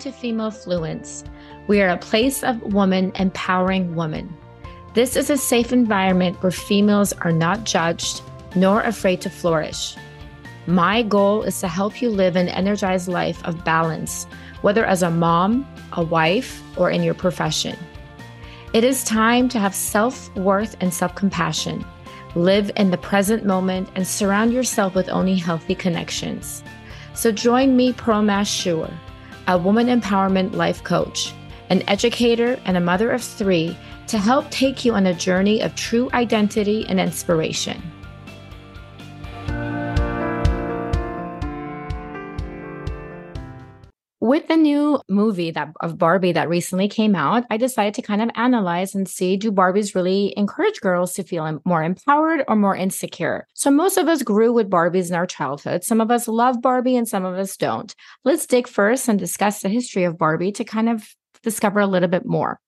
to Female Fluence. We are a place of woman empowering women. This is a safe environment where females are not judged nor afraid to flourish. My goal is to help you live an energized life of balance, whether as a mom, a wife, or in your profession. It is time to have self worth and self compassion. Live in the present moment and surround yourself with only healthy connections. So join me, Pearl Mashour, a woman empowerment life coach, an educator, and a mother of three to help take you on a journey of true identity and inspiration. With the new movie that of Barbie that recently came out, I decided to kind of analyze and see do Barbies really encourage girls to feel more empowered or more insecure? So most of us grew with Barbies in our childhood. Some of us love Barbie and some of us don't. Let's dig first and discuss the history of Barbie to kind of discover a little bit more.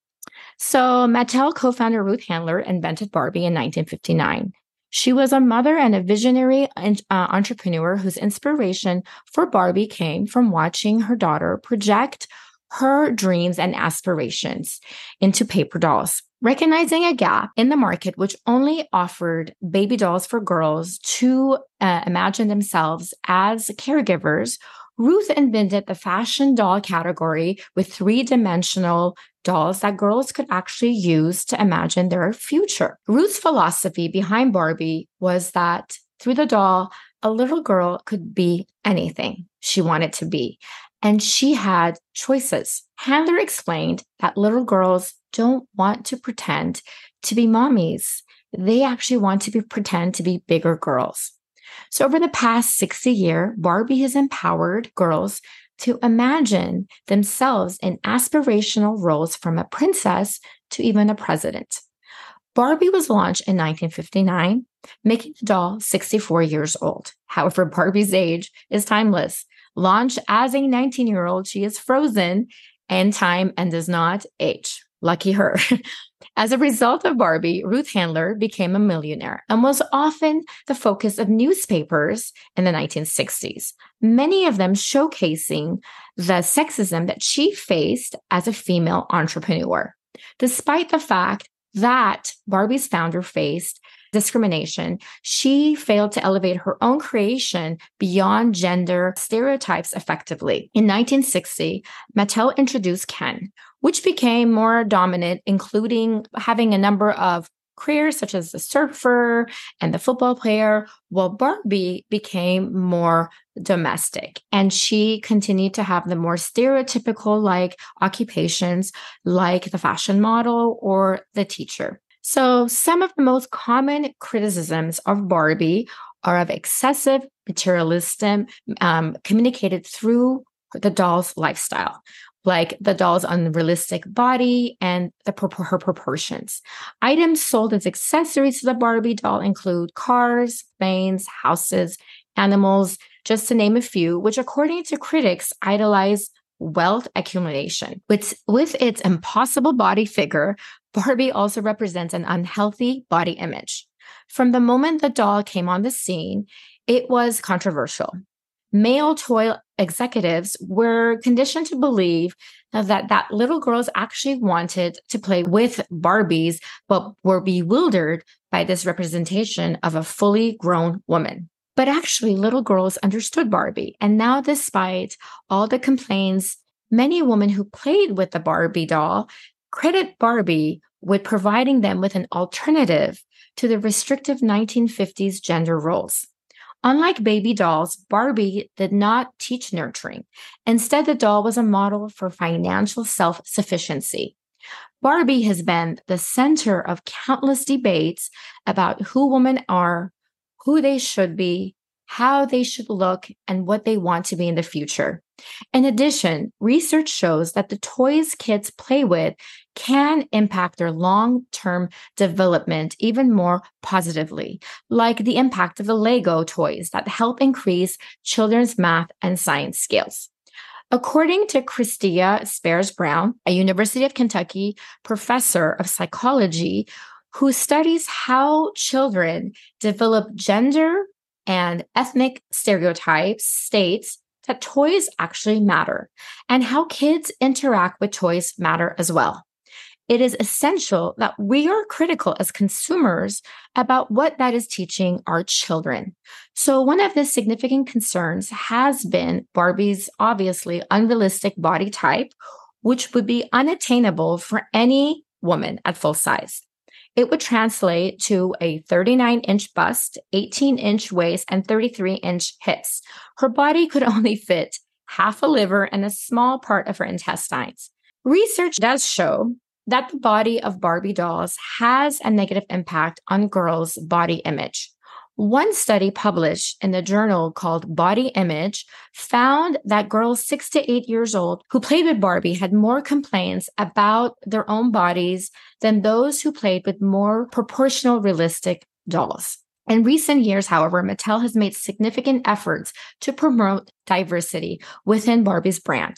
So Mattel co-founder Ruth Handler invented Barbie in 1959. She was a mother and a visionary uh, entrepreneur whose inspiration for Barbie came from watching her daughter project her dreams and aspirations into paper dolls. Recognizing a gap in the market, which only offered baby dolls for girls to uh, imagine themselves as caregivers, Ruth invented the fashion doll category with three dimensional dolls that girls could actually use to imagine their future. Ruth's philosophy behind Barbie was that through the doll, a little girl could be anything she wanted to be. And she had choices. Handler explained that little girls don't want to pretend to be mommies. They actually want to be pretend to be bigger girls. So over the past 60 year, Barbie has empowered girls to imagine themselves in aspirational roles from a princess to even a president. Barbie was launched in 1959, making the doll 64 years old. However, Barbie's age is timeless. Launched as a 19 year old, she is frozen in time and does not age. Lucky her. As a result of Barbie, Ruth Handler became a millionaire and was often the focus of newspapers in the 1960s, many of them showcasing the sexism that she faced as a female entrepreneur. Despite the fact that Barbie's founder faced discrimination, she failed to elevate her own creation beyond gender stereotypes effectively. In 1960, Mattel introduced Ken, which became more dominant, including having a number of careers such as the surfer and the football player, while Barbie became more domestic. And she continued to have the more stereotypical like occupations like the fashion model or the teacher. So some of the most common criticisms of Barbie are of excessive materialism um, communicated through the doll's lifestyle like the doll's unrealistic body and the her proportions. Items sold as accessories to the Barbie doll include cars, planes, houses, animals, just to name a few, which according to critics idolize wealth accumulation. With, with its impossible body figure, Barbie also represents an unhealthy body image. From the moment the doll came on the scene, it was controversial male toy executives were conditioned to believe that that little girls actually wanted to play with Barbies, but were bewildered by this representation of a fully grown woman. But actually, little girls understood Barbie. And now, despite all the complaints, many women who played with the Barbie doll credit Barbie with providing them with an alternative to the restrictive 1950s gender roles. Unlike baby dolls, Barbie did not teach nurturing. Instead, the doll was a model for financial self sufficiency. Barbie has been the center of countless debates about who women are, who they should be, how they should look, and what they want to be in the future. In addition, research shows that the toys kids play with can impact their long term development even more positively, like the impact of the Lego toys that help increase children's math and science skills. According to Christia Spears Brown, a University of Kentucky professor of psychology who studies how children develop gender and ethnic stereotypes, states that toys actually matter and how kids interact with toys matter as well. It is essential that we are critical as consumers about what that is teaching our children. So, one of the significant concerns has been Barbie's obviously unrealistic body type, which would be unattainable for any woman at full size. It would translate to a 39 inch bust, 18 inch waist, and 33 inch hips. Her body could only fit half a liver and a small part of her intestines. Research does show that the body of Barbie dolls has a negative impact on girls' body image. One study published in the journal called Body Image found that girls six to eight years old who played with Barbie had more complaints about their own bodies than those who played with more proportional realistic dolls. In recent years, however, Mattel has made significant efforts to promote diversity within Barbie's brand.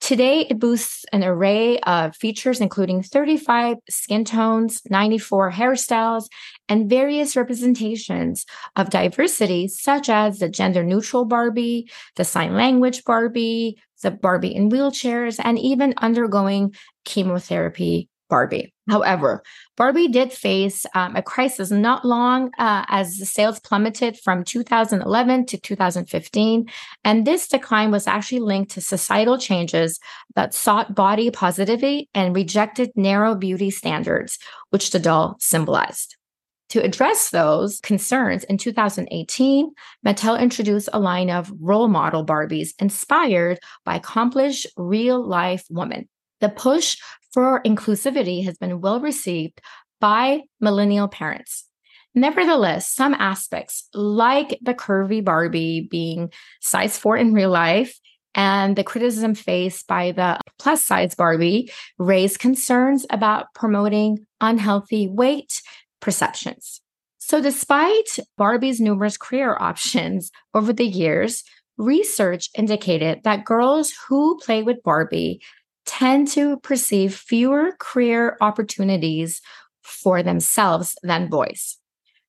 Today, it boosts an array of features, including 35 skin tones, 94 hairstyles, and various representations of diversity, such as the gender neutral Barbie, the sign language Barbie, the Barbie in wheelchairs, and even undergoing chemotherapy Barbie. However, Barbie did face um, a crisis not long uh, as the sales plummeted from 2011 to 2015. And this decline was actually linked to societal changes that sought body positivity and rejected narrow beauty standards, which the doll symbolized. To address those concerns, in 2018, Mattel introduced a line of role model Barbies inspired by accomplished real life women. The push for inclusivity has been well received by millennial parents. Nevertheless, some aspects, like the curvy Barbie being size four in real life and the criticism faced by the plus size Barbie, raise concerns about promoting unhealthy weight perceptions. So, despite Barbie's numerous career options over the years, research indicated that girls who play with Barbie tend to perceive fewer career opportunities for themselves than boys.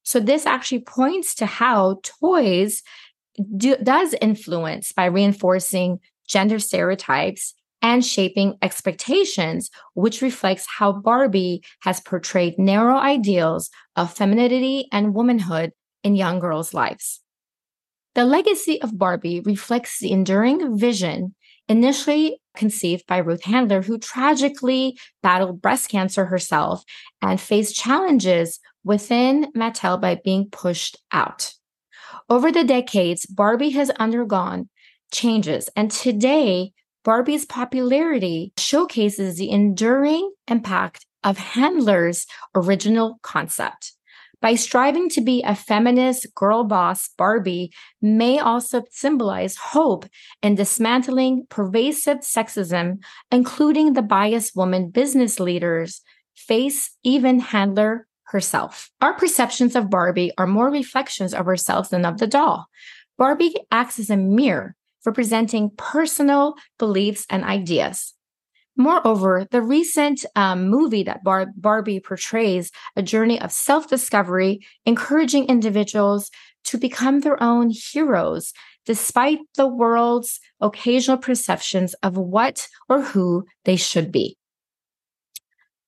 So this actually points to how toys do, does influence by reinforcing gender stereotypes and shaping expectations, which reflects how Barbie has portrayed narrow ideals of femininity and womanhood in young girls' lives. The legacy of Barbie reflects the enduring vision initially conceived by Ruth Handler, who tragically battled breast cancer herself and faced challenges within Mattel by being pushed out. Over the decades, Barbie has undergone changes, and today, Barbie's popularity showcases the enduring impact of Handler's original concept by striving to be a feminist girl boss, Barbie may also symbolize hope in dismantling pervasive sexism, including the biased woman business leaders face even Handler herself. Our perceptions of Barbie are more reflections of ourselves than of the doll. Barbie acts as a mirror representing personal beliefs and ideas. Moreover, the recent um, movie that Bar- Barbie portrays a journey of self discovery, encouraging individuals to become their own heroes, despite the world's occasional perceptions of what or who they should be.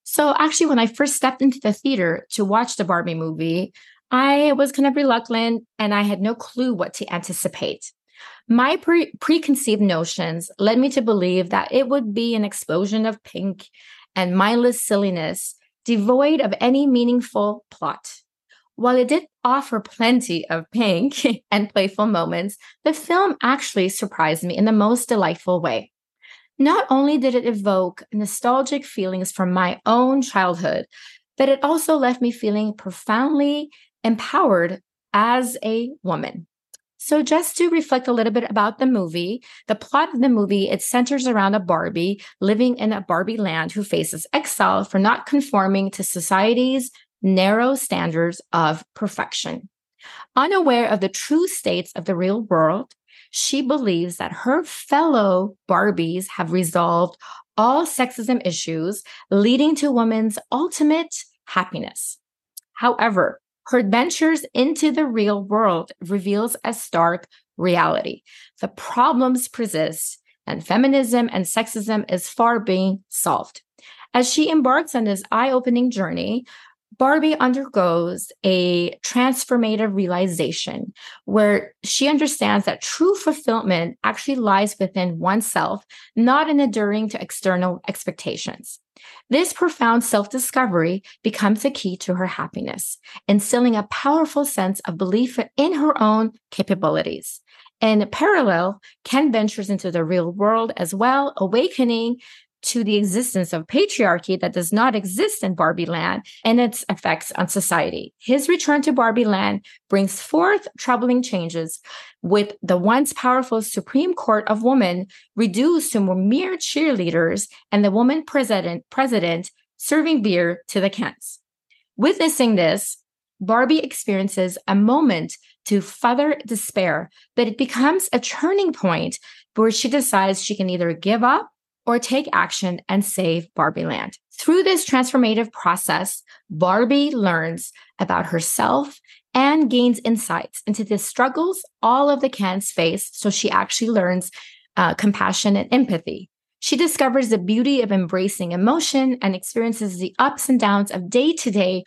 So, actually, when I first stepped into the theater to watch the Barbie movie, I was kind of reluctant and I had no clue what to anticipate. My pre- preconceived notions led me to believe that it would be an explosion of pink and mindless silliness, devoid of any meaningful plot. While it did offer plenty of pink and playful moments, the film actually surprised me in the most delightful way. Not only did it evoke nostalgic feelings from my own childhood, but it also left me feeling profoundly empowered as a woman. So just to reflect a little bit about the movie, the plot of the movie, it centers around a Barbie living in a Barbie land who faces exile for not conforming to society's narrow standards of perfection. Unaware of the true states of the real world, she believes that her fellow Barbies have resolved all sexism issues, leading to women's ultimate happiness. However, her adventures into the real world reveals a stark reality. The problems persist, and feminism and sexism is far being solved. As she embarks on this eye opening journey, Barbie undergoes a transformative realization where she understands that true fulfillment actually lies within oneself, not in adhering to external expectations. This profound self discovery becomes a key to her happiness, instilling a powerful sense of belief in her own capabilities. In parallel, Ken ventures into the real world as well, awakening to the existence of patriarchy that does not exist in Barbie Land and its effects on society. His return to Barbie Land brings forth troubling changes, with the once powerful Supreme Court of Women reduced to mere cheerleaders and the woman president, president serving beer to the Kents. Witnessing this, Barbie experiences a moment to further despair, but it becomes a turning point where she decides she can either give up or take action and save Barbie Land. Through this transformative process, Barbie learns about herself and gains insights into the struggles all of the Kens face. So she actually learns uh, compassion and empathy. She discovers the beauty of embracing emotion and experiences the ups and downs of day to day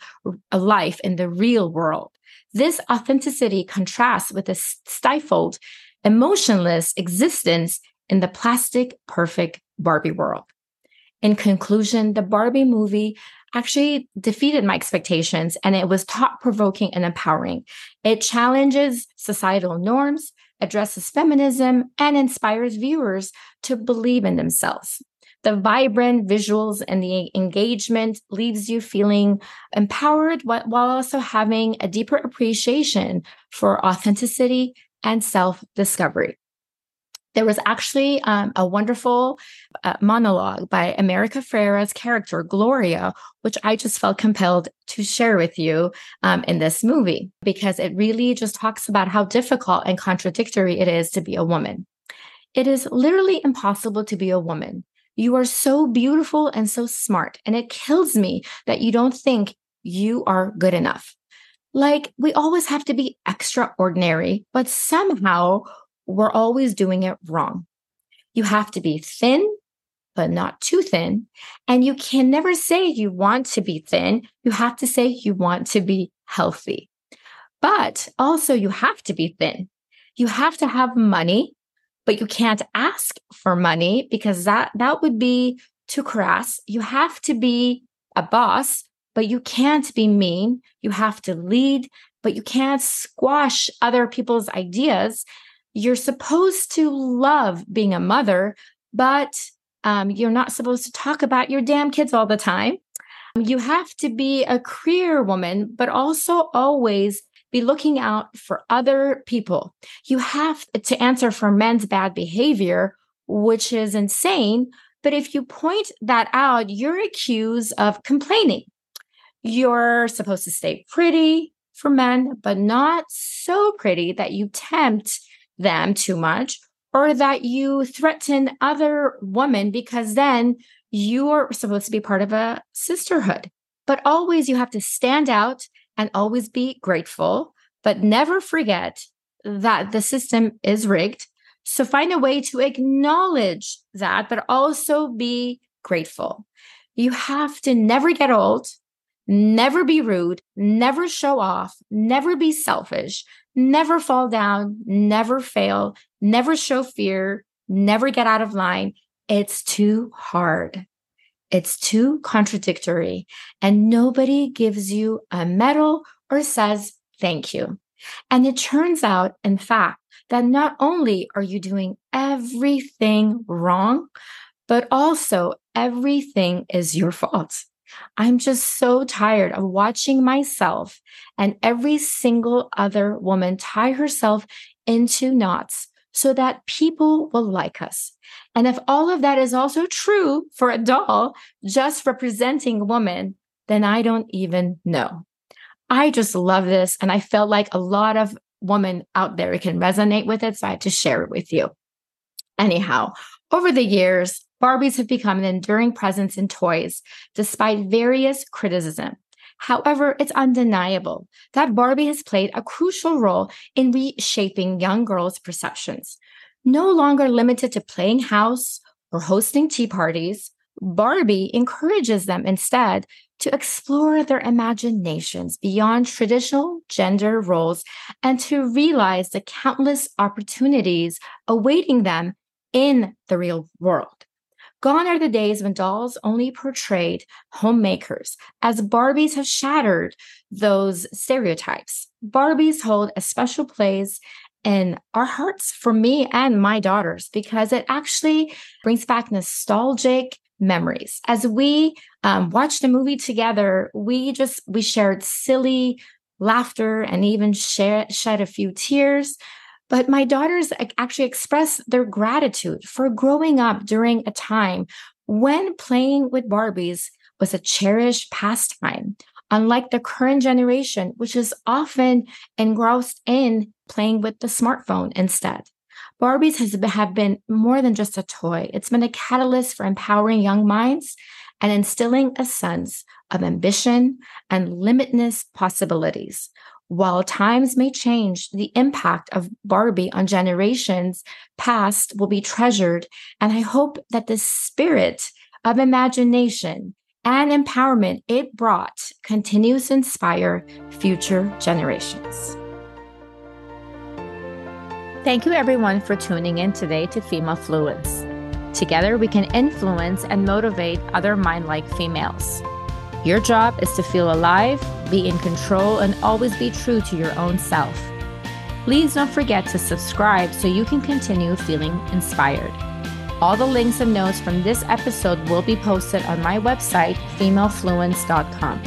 life in the real world. This authenticity contrasts with a stifled, emotionless existence in the plastic perfect Barbie world. In conclusion, the Barbie movie actually defeated my expectations and it was thought provoking and empowering. It challenges societal norms, addresses feminism, and inspires viewers to believe in themselves. The vibrant visuals and the engagement leaves you feeling empowered while also having a deeper appreciation for authenticity and self discovery there was actually um, a wonderful uh, monologue by America Ferrera's character, Gloria, which I just felt compelled to share with you um, in this movie because it really just talks about how difficult and contradictory it is to be a woman. It is literally impossible to be a woman. You are so beautiful and so smart, and it kills me that you don't think you are good enough. Like, we always have to be extraordinary, but somehow we're always doing it wrong. You have to be thin, but not too thin. And you can never say you want to be thin. You have to say you want to be healthy. But also, you have to be thin. You have to have money, but you can't ask for money because that, that would be too crass. You have to be a boss, but you can't be mean. You have to lead, but you can't squash other people's ideas you're supposed to love being a mother, but um, you're not supposed to talk about your damn kids all the time. You have to be a career woman, but also always be looking out for other people. You have to answer for men's bad behavior, which is insane. But if you point that out, you're accused of complaining. You're supposed to stay pretty for men, but not so pretty that you tempt them too much or that you threaten other women because then you're supposed to be part of a sisterhood. But always you have to stand out and always be grateful, but never forget that the system is rigged. So find a way to acknowledge that, but also be grateful. You have to never get old, never be rude, never show off, never be selfish, never fall down, never fail, never show fear, never get out of line. It's too hard. It's too contradictory. And nobody gives you a medal or says thank you. And it turns out, in fact, that not only are you doing everything wrong, but also everything is your fault. I'm just so tired of watching myself and every single other woman tie herself into knots so that people will like us. And if all of that is also true for a doll just representing woman, then I don't even know. I just love this. And I felt like a lot of women out there can resonate with it. So I had to share it with you. Anyhow, over the years, Barbies have become an enduring presence in toys despite various criticism. However, it's undeniable that Barbie has played a crucial role in reshaping young girls' perceptions. No longer limited to playing house or hosting tea parties, Barbie encourages them instead to explore their imaginations beyond traditional gender roles and to realize the countless opportunities awaiting them in the real world. Gone are the days when dolls only portrayed homemakers, as Barbies have shattered those stereotypes. Barbies hold a special place in our hearts for me and my daughters because it actually brings back nostalgic memories. As we um, watched a movie together, we just we shared silly laughter and even share, shed a few tears. But my daughters actually express their gratitude for growing up during a time when playing with Barbies was a cherished pastime, unlike the current generation, which is often engrossed in playing with the smartphone instead. Barbies has have been more than just a toy. It's been a catalyst for empowering young minds and instilling a sense of ambition and limitless possibilities. While times may change, the impact of Barbie on generations past will be treasured. And I hope that the spirit of imagination and empowerment it brought continues to inspire future generations. Thank you, everyone, for tuning in today to Female Fluence. Together, we can influence and motivate other mind like females. Your job is to feel alive, be in control, and always be true to your own self. Please don't forget to subscribe so you can continue feeling inspired. All the links and notes from this episode will be posted on my website, femalefluence.com.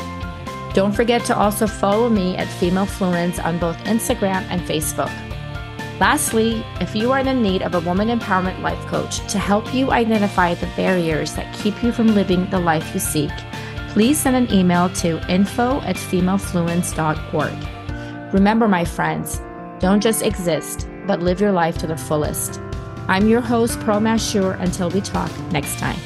Don't forget to also follow me at Female Fluence on both Instagram and Facebook. Lastly, if you are in need of a woman empowerment life coach to help you identify the barriers that keep you from living the life you seek, please send an email to info at femalefluence.org. Remember, my friends, don't just exist, but live your life to the fullest. I'm your host, Pearl Mashour. Until we talk next time.